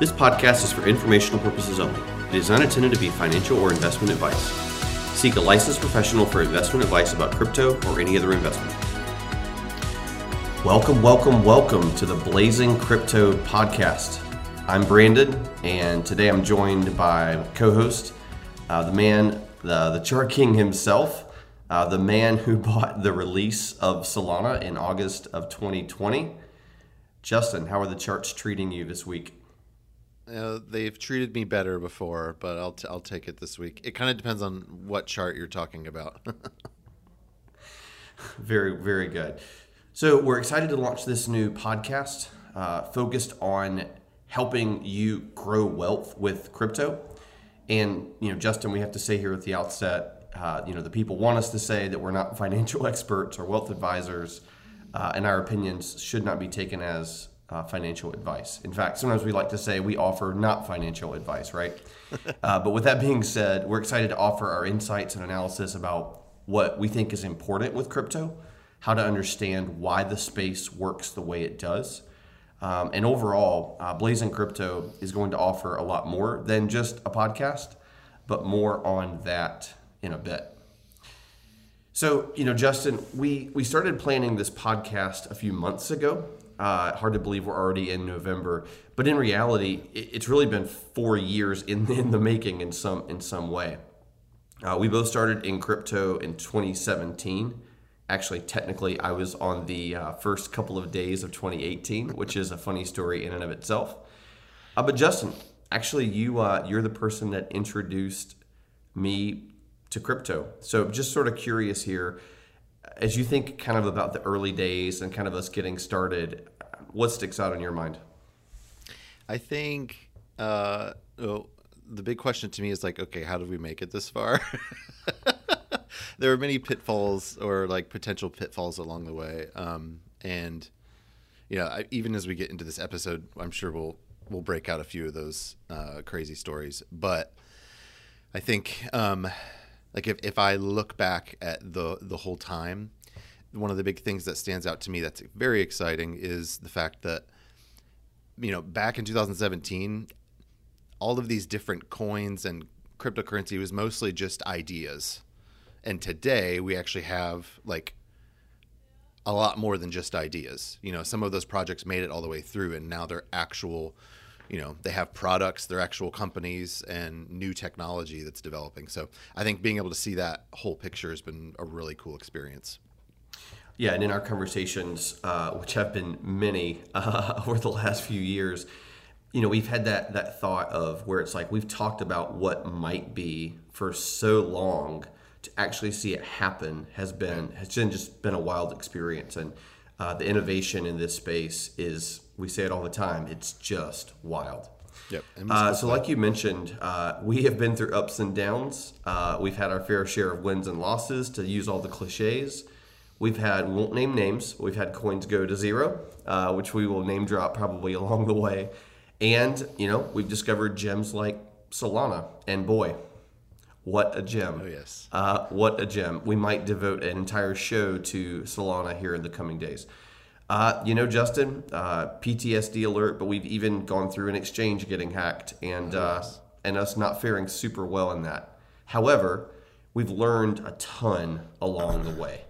This podcast is for informational purposes only. It is not intended to be financial or investment advice. Seek a licensed professional for investment advice about crypto or any other investment. Welcome, welcome, welcome to the Blazing Crypto Podcast. I'm Brandon, and today I'm joined by co-host, uh, the man, the the chart king himself, uh, the man who bought the release of Solana in August of 2020. Justin, how are the charts treating you this week? They've treated me better before, but I'll, t- I'll take it this week. It kind of depends on what chart you're talking about. very, very good. So, we're excited to launch this new podcast uh, focused on helping you grow wealth with crypto. And, you know, Justin, we have to say here at the outset, uh, you know, the people want us to say that we're not financial experts or wealth advisors, uh, and our opinions should not be taken as uh, financial advice. In fact, sometimes we like to say we offer not financial advice, right? uh, but with that being said, we're excited to offer our insights and analysis about what we think is important with crypto, how to understand why the space works the way it does. Um, and overall, uh, Blazing Crypto is going to offer a lot more than just a podcast, but more on that in a bit. So, you know, Justin, we, we started planning this podcast a few months ago. Uh, hard to believe we're already in November, but in reality, it, it's really been four years in, in the making in some in some way. Uh, we both started in crypto in 2017. Actually, technically, I was on the uh, first couple of days of 2018, which is a funny story in and of itself. Uh, but Justin, actually, you uh, you're the person that introduced me to crypto. So, just sort of curious here as you think kind of about the early days and kind of us getting started, what sticks out in your mind? I think uh, the big question to me is like, okay, how did we make it this far? there are many pitfalls or like potential pitfalls along the way, um, and you know, I, even as we get into this episode, I'm sure we'll we'll break out a few of those uh, crazy stories. But I think um, like if, if I look back at the the whole time, one of the big things that stands out to me that's very exciting is the fact that you know back in 2017 all of these different coins and cryptocurrency was mostly just ideas. And today we actually have like a lot more than just ideas. You know some of those projects made it all the way through and now they're actual you know they have products they're actual companies and new technology that's developing. So i think being able to see that whole picture has been a really cool experience. Yeah and in our conversations uh, which have been many uh, over the last few years you know we've had that that thought of where it's like we've talked about what might be for so long to actually see it happen has been has just been a wild experience. And uh, the innovation in this space is we say it all the time. It's just wild. Yep. Uh, so, like you mentioned, uh, we have been through ups and downs. Uh, we've had our fair share of wins and losses. To use all the cliches, we've had we won't name names. We've had coins go to zero, uh, which we will name drop probably along the way. And you know, we've discovered gems like Solana, and boy, what a gem! Oh yes, uh, what a gem. We might devote an entire show to Solana here in the coming days. Uh, you know, Justin, uh, PTSD alert, but we've even gone through an exchange getting hacked and, oh, yes. uh, and us not faring super well in that. However, we've learned a ton along the way.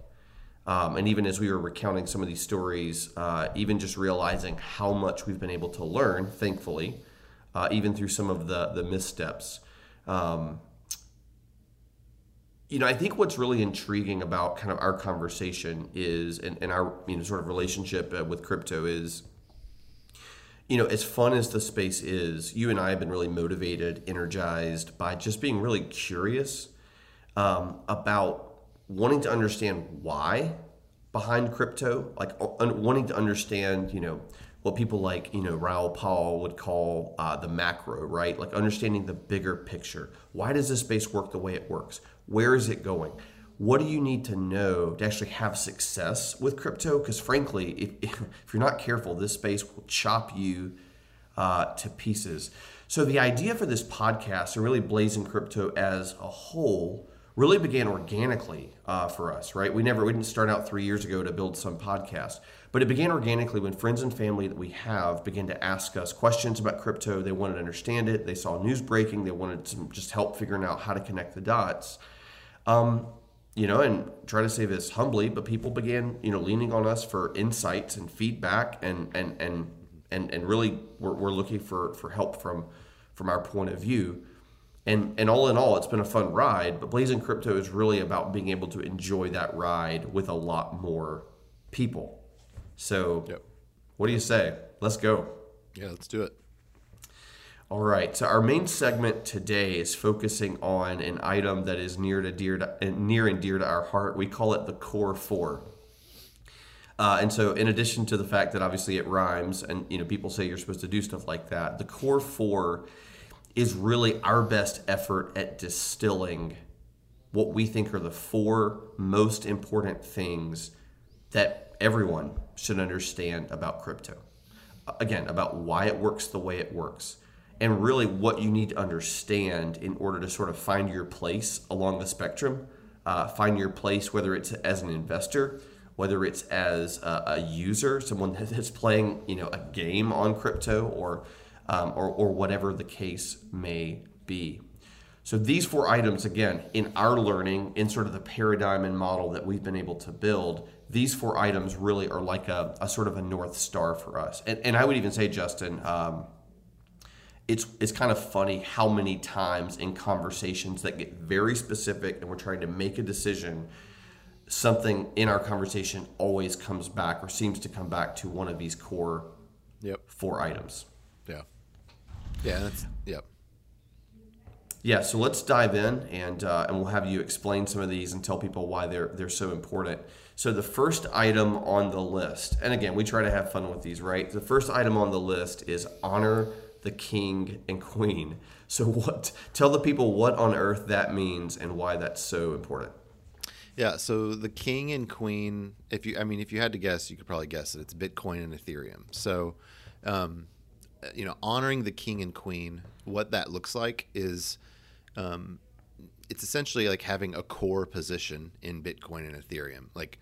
Um, and even as we were recounting some of these stories, uh, even just realizing how much we've been able to learn, thankfully, uh, even through some of the, the missteps. Um, you know, I think what's really intriguing about kind of our conversation is, and, and our you know sort of relationship uh, with crypto is, you know, as fun as the space is, you and I have been really motivated, energized by just being really curious um, about wanting to understand why behind crypto, like un- wanting to understand, you know, what people like, you know, Raoul Paul would call uh, the macro, right? Like understanding the bigger picture. Why does this space work the way it works? Where is it going? What do you need to know to actually have success with crypto? Because frankly, if, if, you're not careful, this space will chop you uh, to pieces. So the idea for this podcast and really blazing crypto as a whole really began organically uh, for us, right? We never, we didn't start out three years ago to build some podcast, but it began organically when friends and family that we have began to ask us questions about crypto. They wanted to understand it. They saw news breaking. They wanted some just help figuring out how to connect the dots. Um, you know, and try to say this humbly, but people began, you know, leaning on us for insights and feedback, and and and and and really, we're, we're looking for for help from from our point of view. And and all in all, it's been a fun ride. But Blazing Crypto is really about being able to enjoy that ride with a lot more people. So, Yep. what do you say? Let's go. Yeah, let's do it. All right. So our main segment today is focusing on an item that is near to dear to, near and dear to our heart. We call it the core four. Uh, and so, in addition to the fact that obviously it rhymes, and you know people say you're supposed to do stuff like that, the core four is really our best effort at distilling what we think are the four most important things that everyone should understand about crypto. Again, about why it works the way it works, and really what you need to understand in order to sort of find your place along the spectrum, uh, find your place, whether it's as an investor, whether it's as a, a user, someone that's playing, you know, a game on crypto, or um, or, or whatever the case may be. So these four items, again, in our learning, in sort of the paradigm and model that we've been able to build, these four items really are like a, a sort of a north star for us. And, and I would even say, Justin, um, it's it's kind of funny how many times in conversations that get very specific and we're trying to make a decision, something in our conversation always comes back or seems to come back to one of these core Yep. four items. Yeah. Yeah. That's yep. Yeah, so let's dive in and uh, and we'll have you explain some of these and tell people why they're they're so important. So the first item on the list, and again, we try to have fun with these, right? The first item on the list is honor the king and queen. So what? Tell the people what on earth that means and why that's so important. Yeah, so the king and queen, if you, I mean, if you had to guess, you could probably guess it. It's Bitcoin and Ethereum. So, um, you know, honoring the king and queen, what that looks like is, um, it's essentially like having a core position in Bitcoin and Ethereum. Like,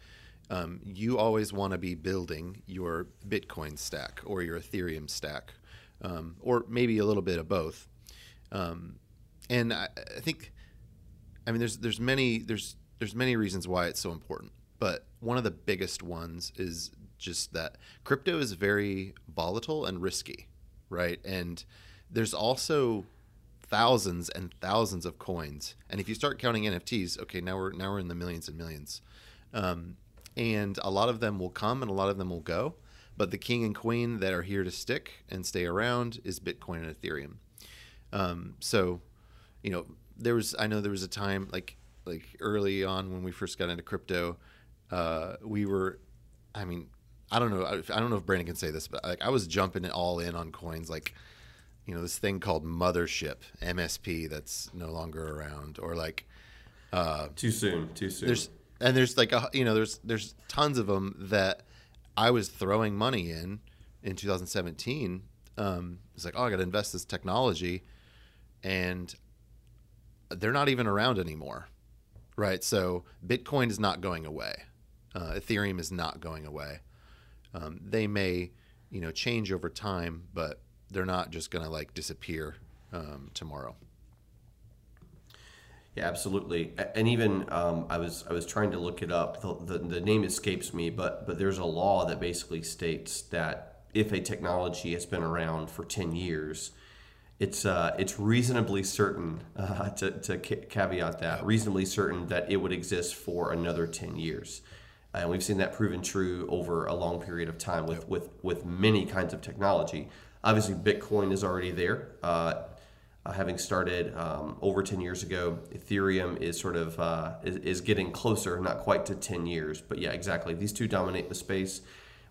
um, you always want to be building your Bitcoin stack or your Ethereum stack, um, or maybe a little bit of both. Um, and I, I think, I mean, there's there's many there's there's many reasons why it's so important, but one of the biggest ones is just that crypto is very volatile and risky, right? And there's also thousands and thousands of coins, and if you start counting NFTs, okay, now we're now we're in the millions and millions, um, and a lot of them will come and a lot of them will go, but the king and queen that are here to stick and stay around is Bitcoin and Ethereum. Um, so, you know, there was I know there was a time like like early on when we first got into crypto, uh, we were, I mean, I don't know, I, I don't know if Brandon can say this, but like I was jumping it all in on coins, like you know this thing called Mothership MSP that's no longer around, or like uh, Too soon. Too soon. there's and there's like a you know there's there's tons of them that I was throwing money in in 2017. Um, it's like oh I got to invest this technology, and they're not even around anymore, right? So Bitcoin is not going away, uh, Ethereum is not going away. Um, they may you know change over time, but they're not just going to like disappear um, tomorrow. Yeah, absolutely. And even um, I was I was trying to look it up. The, the the name escapes me, but but there's a law that basically states that if a technology has been around for ten years, it's uh, it's reasonably certain uh, to to ca- caveat that reasonably certain that it would exist for another ten years. And we've seen that proven true over a long period of time with, with, with many kinds of technology. Obviously, Bitcoin is already there. Uh, uh, having started um, over 10 years ago. Ethereum is sort of uh, is, is getting closer, not quite to 10 years, but yeah, exactly. These two dominate the space.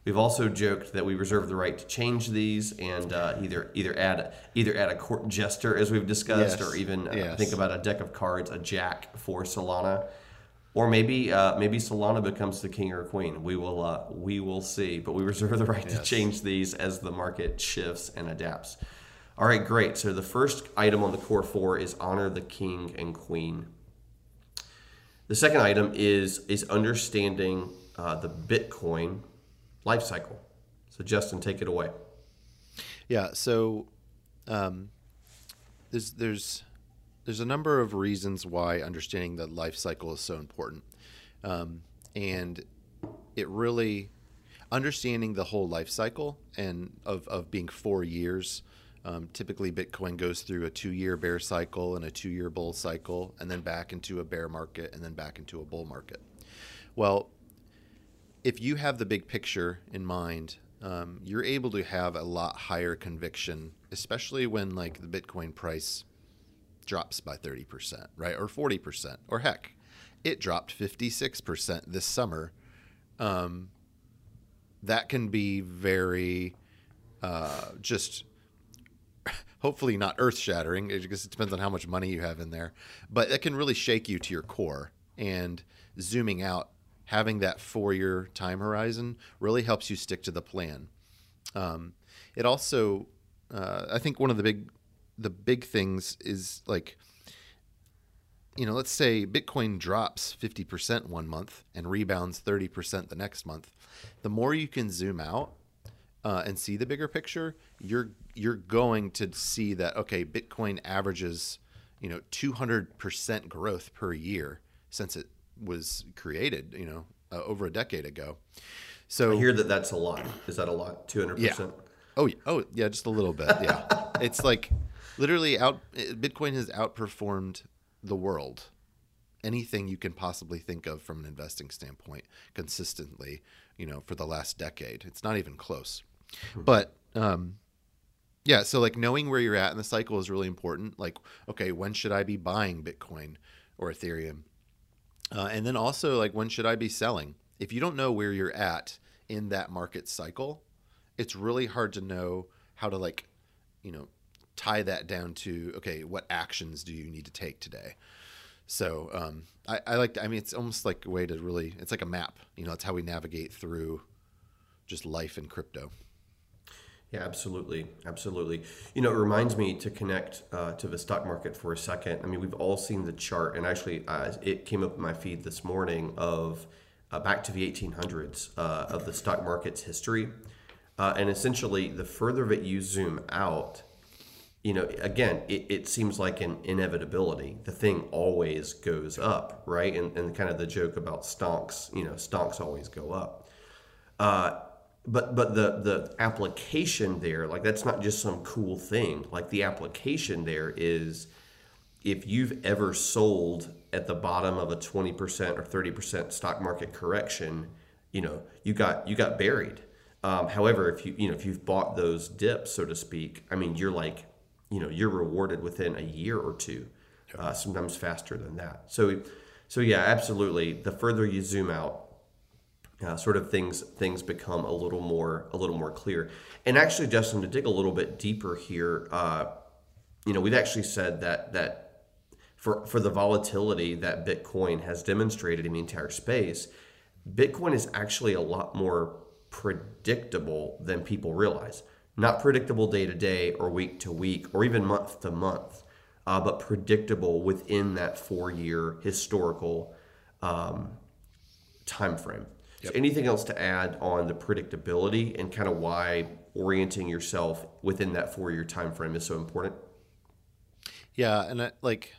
We've also joked that we reserve the right to change these and uh, either either add either add a court jester as we've discussed, Yes. or even uh, Yes. think about a deck of cards, a jack for Solana, or maybe uh, maybe Solana becomes the king or queen. We will uh, we will see, but we reserve the right to change these as the market shifts and adapts. All right, great. So the first item on the core four is honor the king and queen. The second item is is understanding uh, the Bitcoin life cycle. So Justin, take it away. Yeah. So um, there's there's there's a number of reasons why understanding the life cycle is so important, um, and it really understanding the whole life cycle and of, of being four years. Um, typically, Bitcoin goes through a two-year bear cycle and a two-year bull cycle, and then back into a bear market, and then back into a bull market. Well, if you have the big picture in mind, um, you're able to have a lot higher conviction, especially when like the Bitcoin price drops by 30%, right? Or 40%, or heck, it dropped 56% this summer. Um, that can be very uh, just hopefully not earth shattering because it depends on how much money you have in there, but it can really shake you to your core. And zooming out, having that four year time horizon really helps you stick to the plan. Um, it also, uh, I think one of the big, the big things is like, you know, let's say Bitcoin drops 50% one month and rebounds 30% the next month. The more you can zoom out uh, and see the bigger picture, you're you're going to see that okay, Bitcoin averages, you know, 200% growth per year since it was created, you know, uh, over a decade ago. So I hear that that's a lot. Is that a lot? 200%? Yeah. Oh, oh, yeah, just a little bit. Yeah. it's like literally out Bitcoin has outperformed the world. Anything you can possibly think of from an investing standpoint consistently you know for the last decade. It's not even close. Hmm. but um yeah so like knowing where you're at in the cycle is really important. Like okay when should i be buying bitcoin or ethereum? Uh, and then also like when should i be selling? If you don't know where you're at in that market cycle it's really hard to know how to like you know tie that down to okay, what actions do you need to take today? So um, I, I like. I mean, it's almost like a way to really. It's like a map. You know, it's how we navigate through just life in crypto. Yeah, absolutely, absolutely. You know, it reminds me to connect uh, to the stock market for a second. I mean, we've all seen the chart, and actually, uh, it came up in my feed this morning of uh, back to the 1800s uh, of the stock market's history, uh, and essentially, the further that you zoom out, you know, again, it, it seems like an inevitability. The thing always goes up, right? And, and kind of the joke about stonks, you know, stonks always go up. Uh, but but the the application there, like that's not just some cool thing. Like the application there is, if you've ever sold at the bottom of a twenty percent or thirty percent stock market correction, you know, you got you got buried. Um, however, if you you know if you've bought those dips, so to speak, I mean, you're like you know you're rewarded within a year or two, uh, sometimes faster than that. So, so yeah, absolutely. The further you zoom out, uh, sort of things things become a little more a little more clear. And actually, Justin, to dig a little bit deeper here, uh, you know, we've actually said that that for for the volatility that Bitcoin has demonstrated in the entire space, Bitcoin is actually a lot more predictable than people realize not predictable day to day or week to week or even month to month, uh, but predictable within that four year historical um, time frame. Yep. So anything else to add on the predictability and kind of why orienting yourself within that four year time frame is so important? Yeah, and I, like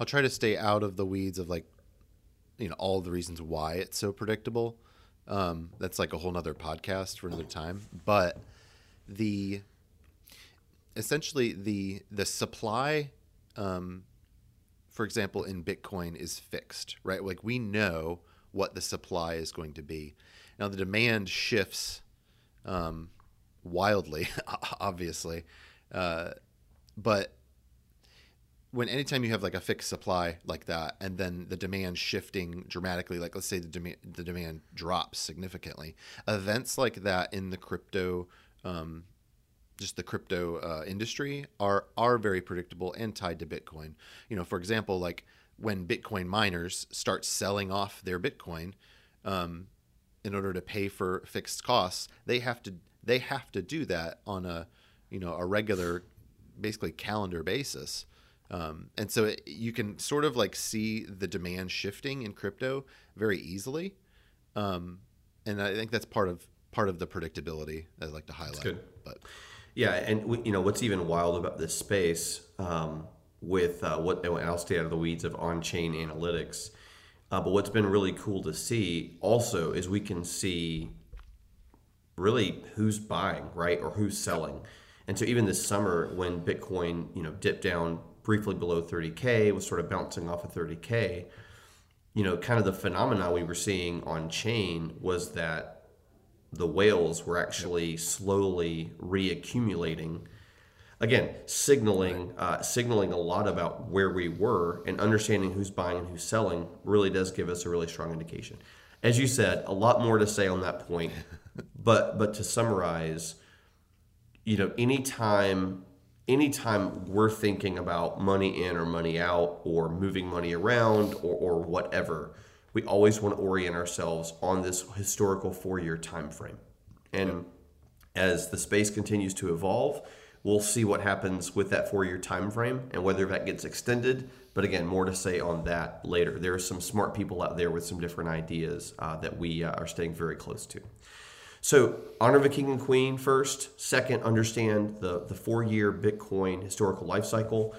I'll try to stay out of the weeds of like you know all the reasons why it's so predictable um, that's like a whole nother podcast for another time. But the essentially the the supply, um, for example, in Bitcoin is fixed, right? Like we know what the supply is going to be. Now the demand shifts um, wildly, obviously, uh, but when anytime you have like a fixed supply like that and then the demand shifting dramatically like let's say the demand the demand drops significantly events like that in the crypto um, just the crypto uh, industry are are very predictable and tied to bitcoin. You know for example like when bitcoin miners start selling off their bitcoin um, in order to pay for fixed costs they have to they have to do that on a you know a regular basically calendar basis Um, and so it, you can sort of like see the demand shifting in crypto very easily. Um, and I think that's part of part of the predictability I'd like to highlight. good. But Yeah, and we, you know what's even wild about this space um, with uh, what and I'll stay out of the weeds of on-chain analytics, uh, but what's been really cool to see also is we can see really who's buying right or who's selling, and so even this summer when Bitcoin you know dipped down briefly below 30k was sort of bouncing off of 30k, you know kind of the phenomena we were seeing on chain was that the whales were actually slowly reaccumulating. Again, signaling uh, signaling a lot about where we were and understanding who's buying and who's selling really does give us a really strong indication. As you said, a lot more to say on that point, but but to summarize, you know, anytime anytime we're thinking about money in or money out or moving money around or, or whatever, we always want to orient ourselves on this historical four-year time frame. And as the space continues to evolve, we'll see what happens with that four-year time frame and whether that gets extended. But again, more to say on that later. There are some smart people out there with some different ideas uh, that we uh, are staying very close to. So, honor the king and queen first. Second, understand the, the four year Bitcoin historical life cycle.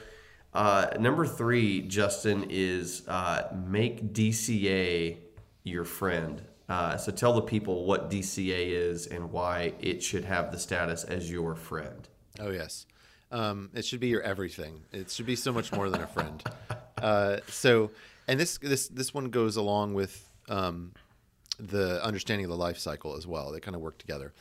Uh, number three, Justin, is uh, make DCA your friend. Uh, so, tell the people what DCA is and why it should have the status as your friend. Oh yes, um, it should be your everything. It should be so much more than a friend. Uh, so, and this this this one goes along with um, the understanding of the life cycle as well. They kind of work together.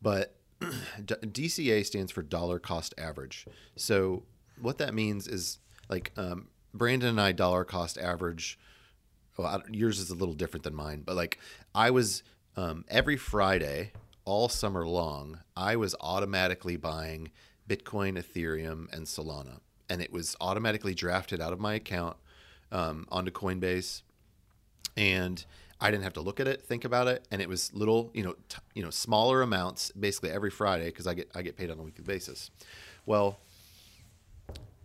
But DCA stands for dollar cost average. So what that means is like um, Brandon and I dollar cost average. Well, yours is a little different than mine, but like I was um, every Friday all summer long, I was automatically buying Bitcoin, Ethereum, and Solana, and it was automatically drafted out of my account um, onto Coinbase, and I didn't have to look at it, think about it, and it was little, you know, t- you know, smaller amounts basically every Friday because I get I get paid on a weekly basis. Well,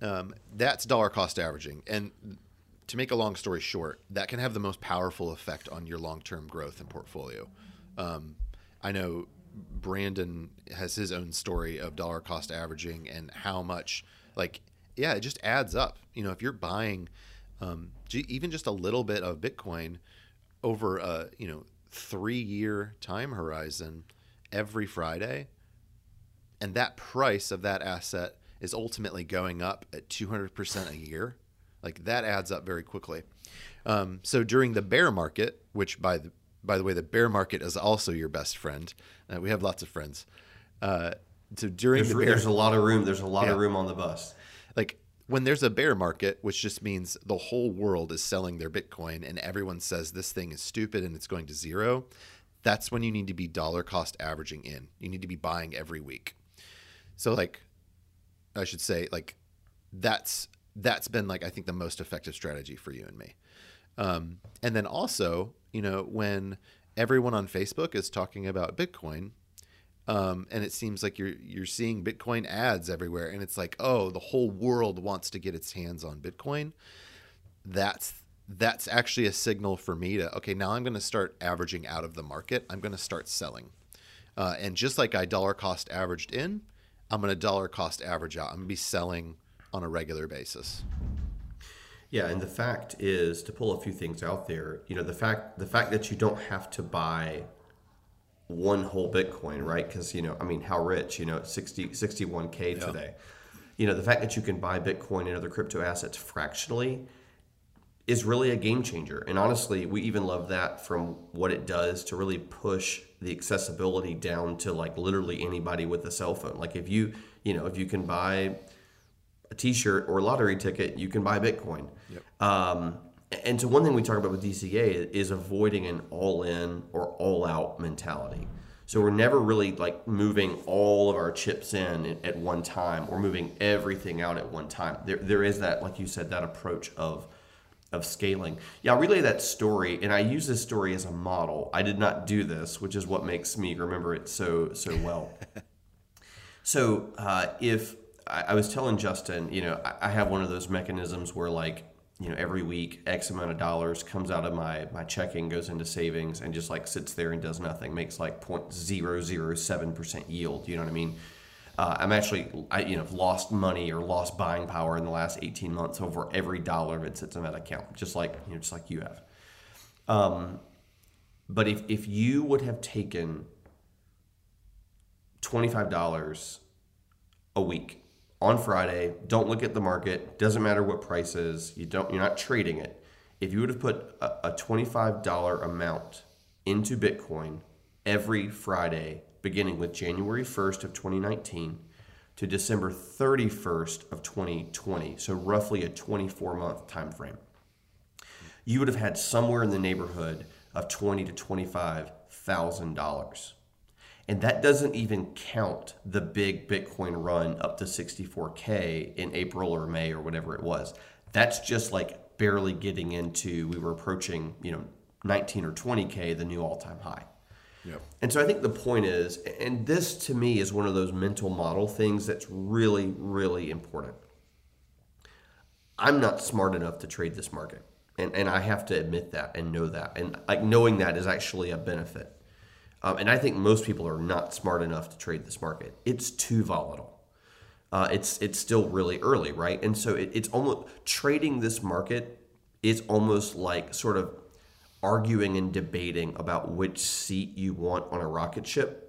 um, that's dollar cost averaging, and to make a long story short, that can have the most powerful effect on your long term growth and portfolio. Um, I know Brandon has his own story of dollar cost averaging and how much, like, yeah, it just adds up. You know, if you're buying um, even just a little bit of Bitcoin over a you know three year time horizon every Friday, and that price of that asset is ultimately going up at 200% a year, like that adds up very quickly. Um, so during the bear market, which by the by the way, the bear market is also your best friend. Uh, we have lots of friends. Uh, so during there's, the bear, there's a lot of room. There's a lot yeah. of room on the bus. Like when there's a bear market, which just means the whole world is selling their Bitcoin and everyone says this thing is stupid and it's going to zero, that's when you need to be dollar cost averaging in. You need to be buying every week. So like I should say like that's that's been like I think the most effective strategy for you and me. Um, and then also, you know, when everyone on Facebook is talking about Bitcoin, um, and it seems like you're you're seeing Bitcoin ads everywhere, and it's like, oh, the whole world wants to get its hands on Bitcoin. That's that's actually a signal for me to okay, now I'm going to start averaging out of the market. I'm going to start selling, uh, and just like I dollar cost averaged in, I'm going to dollar cost average out. I'm going to be selling on a regular basis. Yeah, and the fact is to pull a few things out there. You know, the fact the fact that you don't have to buy one whole Bitcoin, right? Because you know, I mean, how rich? You know, 60, 61k yeah. today. You know, the fact that you can buy Bitcoin and other crypto assets fractionally is really a game changer. And honestly, we even love that from what it does to really push the accessibility down to like literally anybody with a cell phone. Like if you, you know, if you can buy a T-shirt or a lottery ticket, you can buy Bitcoin. Yep. Um, and so one thing we talk about with DCA is avoiding an all-in or all-out mentality. So we're never really like moving all of our chips in at one time or moving everything out at one time. There, there is that, like you said, that approach of of scaling. Yeah, I'll relay that story, and I use this story as a model. I did not do this, which is what makes me remember it so so well. so uh, if I, I was telling Justin, you know, I, I have one of those mechanisms where like you know every week x amount of dollars comes out of my my checking goes into savings and just like sits there and does nothing makes like 0.007% yield you know what i mean? Uh, i'm actually i you know lost money or lost buying power in the last 18 months over every dollar that sits in that account just like you know just like you have. Um, but if, if you would have taken $25 a week on Friday. Don't look at the market. Doesn't matter what price is. You don't. You're not trading it. If you would have put a, a twenty-five dollar amount into Bitcoin every Friday, beginning with January first of 2019 to December 31st of 2020, so roughly a 24 month time frame, you would have had somewhere in the neighborhood of twenty to twenty-five thousand dollars. And that doesn't even count the big Bitcoin run up to 64K in April or May or whatever it was. That's just like barely getting into, we were approaching, you know, 19 or 20K, the new all time high. Yep. And so I think the point is, and this to me is one of those mental model things that's really, really important. I'm not smart enough to trade this market. And, and I have to admit that and know that. And like knowing that is actually a benefit. Um, and I think most people are not smart enough to trade this market. It's too volatile. Uh, it's it's still really early, right? And so it, it's almost trading this market is almost like sort of arguing and debating about which seat you want on a rocket ship.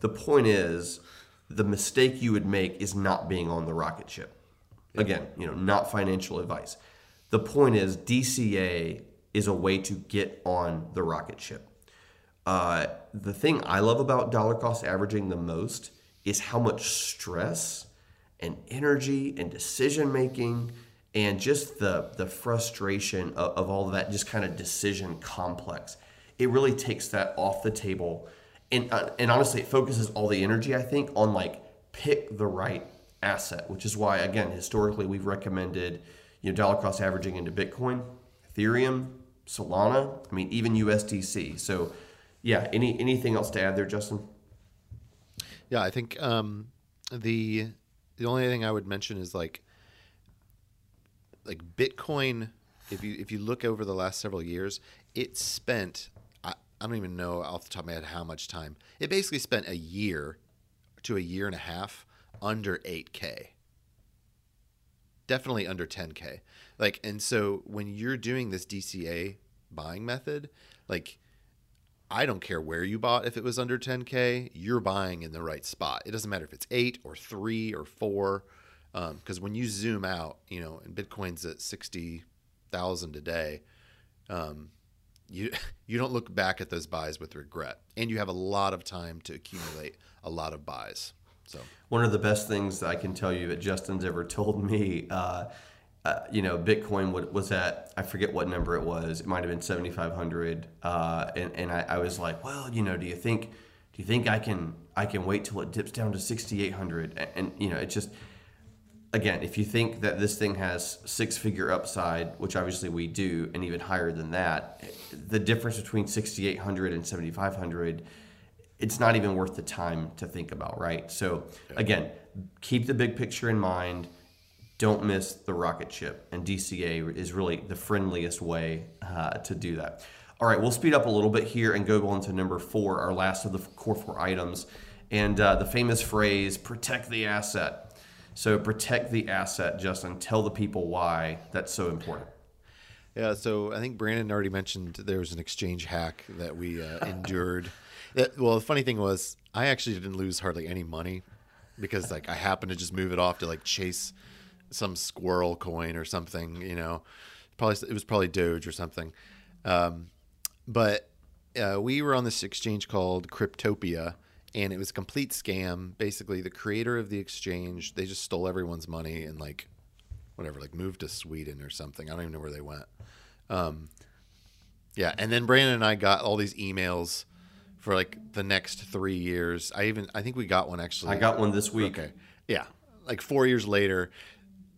The point is, the mistake you would make is not being on the rocket ship. Again, you know, not financial advice. The point is, DCA is a way to get on the rocket ship. Uh, the thing I love about dollar cost averaging the most is how much stress and energy and decision making and just the the frustration of, of all of that just kind of decision complex. It really takes that off the table, and uh, and honestly, it focuses all the energy I think on like pick the right asset, which is why again historically we've recommended you know dollar cost averaging into Bitcoin, Ethereum, Solana, I mean even USDC. So yeah. Any anything else to add there, Justin? Yeah, I think um, the the only thing I would mention is like like Bitcoin. If you if you look over the last several years, it spent I, I don't even know off the top of my head how much time. It basically spent a year to a year and a half under 8k. Definitely under 10k. Like and so when you're doing this DCA buying method, like I don't care where you bought if it was under 10K, you're buying in the right spot. It doesn't matter if it's eight or three or four. Because um, when you zoom out, you know, and Bitcoin's at 60,000 a day, um, you, you don't look back at those buys with regret. And you have a lot of time to accumulate a lot of buys. So, one of the best things I can tell you that Justin's ever told me, uh, uh, you know, Bitcoin was at I forget what number it was. It might have been seventy five hundred, uh, and and I, I, was like, well, you know, do you think do you think I can I can wait till it dips down to sixty eight hundred? And, and you know, it's just again, if you think that this thing has six figure upside, which obviously we do, and even higher than that, the difference between sixty eight hundred and seventy five hundred. It's not even worth the time to think about, right? So, again, keep the big picture in mind don't miss the rocket ship. And DCA is really the friendliest way uh, to do that. All right, we'll speed up a little bit here and go on to number four, our last of the core four items. And uh, the famous phrase, protect the asset. So, protect the asset, Justin. Tell the people why that's so important. Yeah, so I think Brandon already mentioned there was an exchange hack that we uh, endured. That, well, the funny thing was, I actually didn't lose hardly any money because like I happened to just move it off to like chase some squirrel coin or something. You know, probably it was probably Doge or something. Um, but uh, we were on this exchange called Cryptopia, and it was a complete scam. Basically, the creator of the exchange they just stole everyone's money and like whatever, like moved to Sweden or something. I don't even know where they went. Um, yeah, and then Brandon and I got all these emails for like the next three years. I even I think we got one actually. I got one this week. Okay, yeah, like four years later,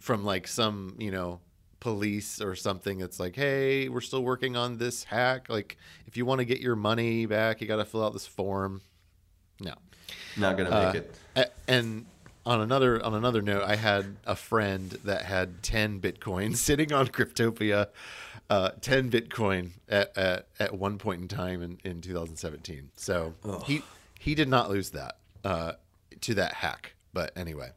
from like some you know police or something that's like hey we're still working on this hack. Like if you want to get your money back you got to fill out this form. No. Not gonna make uh, it. and on another on another note, I had a friend that had ten Bitcoin sitting on Cryptopia, uh, ten Bitcoin at, at at one point in time in, in 2017. So he he did not lose that uh, to that hack. But anyway,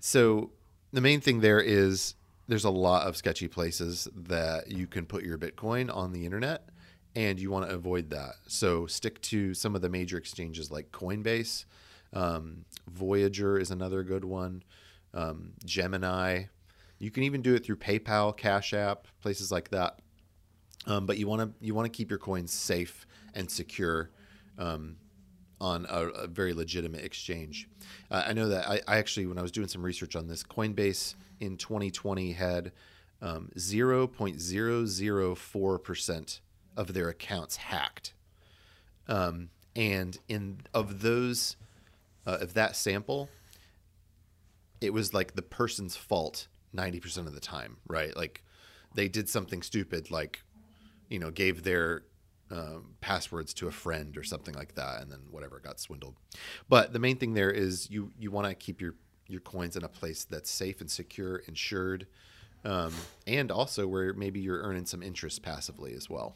so the main thing there is there's a lot of sketchy places that you can put your Bitcoin on the internet, and you want to avoid that. So stick to some of the major exchanges like Coinbase. Um, Voyager is another good one. Um, Gemini. You can even do it through PayPal, Cash App, places like that. Um, but you want to you want to keep your coins safe and secure um, on a, a, very legitimate exchange. Uh, I know that I, I, actually, when I was doing some research on this, Coinbase in 2020 had um, 0.004% of their accounts hacked. Um, and in of those, uh, of that sample, it was like the person's fault 90% of the time, right? Like they did something stupid, like, you know, gave their um, passwords to a friend or something like that, and then whatever got swindled. But the main thing there is you you want to keep your your coins in a place that's safe and secure, insured, um, and also where maybe you're earning some interest passively as well.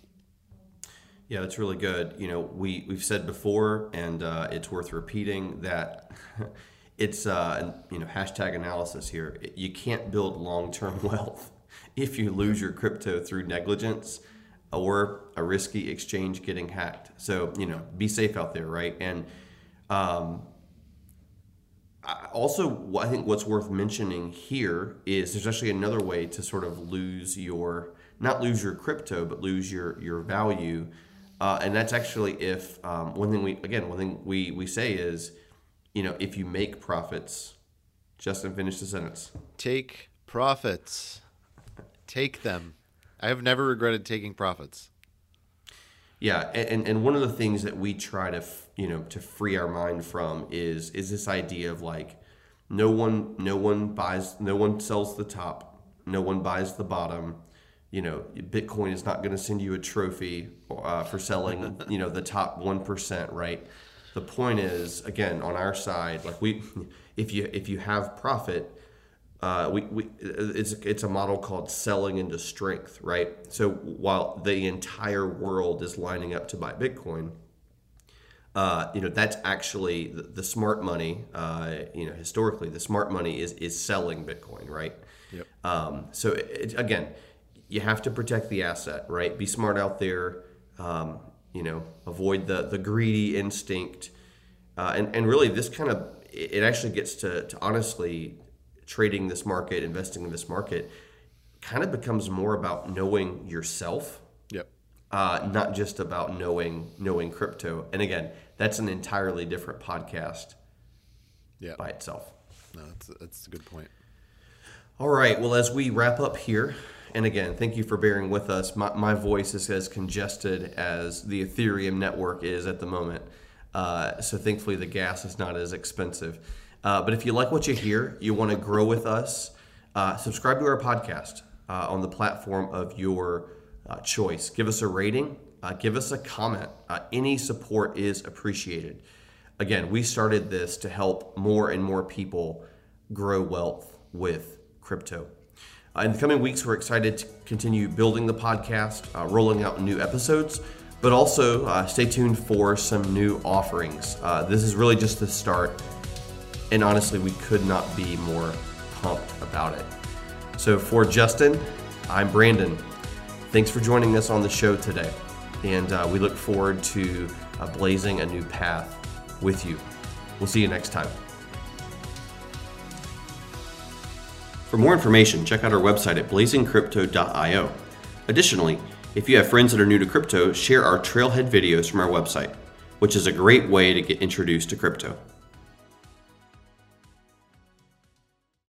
Yeah, that's really good. You know, we we've said before, and uh, it's worth repeating that. it's uh, you know hashtag analysis here. You can't build long term wealth if you lose your crypto through negligence or a risky exchange getting hacked. So, you know, be safe out there, right? And um, also, I think what's worth mentioning here is there's actually another way to sort of lose your, not lose your crypto, but lose your, your value. Uh, and that's actually if, um, one thing we, again, one thing we, we say is, you know, if you make profits, Justin, finish the sentence. Take profits. Take them. I have never regretted taking profits. Yeah, and, and one of the things that we try to you know to free our mind from is is this idea of like no one no one buys no one sells the top, no one buys the bottom. You know, Bitcoin is not going to send you a trophy uh, for selling you know the top one percent, right? The point is again on our side, like we, if you if you have profit, uh, we, we it's it's a model called selling into strength, right? So while the entire world is lining up to buy Bitcoin, uh, you know that's actually the, the smart money. Uh, you know, historically, the smart money is is selling Bitcoin, right? Yep. Um, so it, again, you have to protect the asset, right? Be smart out there. Um, you know, avoid the the greedy instinct, uh, and and really this kind of it actually gets to to honestly trading this market, investing in this market, kind of becomes more about knowing yourself. Yep. Uh, not just about knowing knowing crypto. And again, that's an entirely different podcast. Yeah. By itself. No, that's that's a good point. All right. Well, as we wrap up here, and again, thank you for bearing with us. My, my voice is as congested as the Ethereum network is at the moment. Uh, so thankfully, the gas is not as expensive. Uh, but if you like what you hear, you want to grow with us, uh, subscribe to our podcast uh, on the platform of your uh, choice. Give us a rating, uh, give us a comment. Uh, any support is appreciated. Again, we started this to help more and more people grow wealth with crypto. in the coming weeks, we're excited to continue building the podcast, rolling out new episodes but also stay tuned for some new offerings. This is really just the start and honestly, we could not be more pumped about it. So, for Justin, I'm Brandon. Thanks for joining us on the show today. And uh, we look forward to uh, blazing a new path with you. We'll see you next time. For more information, check out our website at blazingcrypto.io. Additionally, if you have friends that are new to crypto, share our trailhead videos from our website, which is a great way to get introduced to crypto.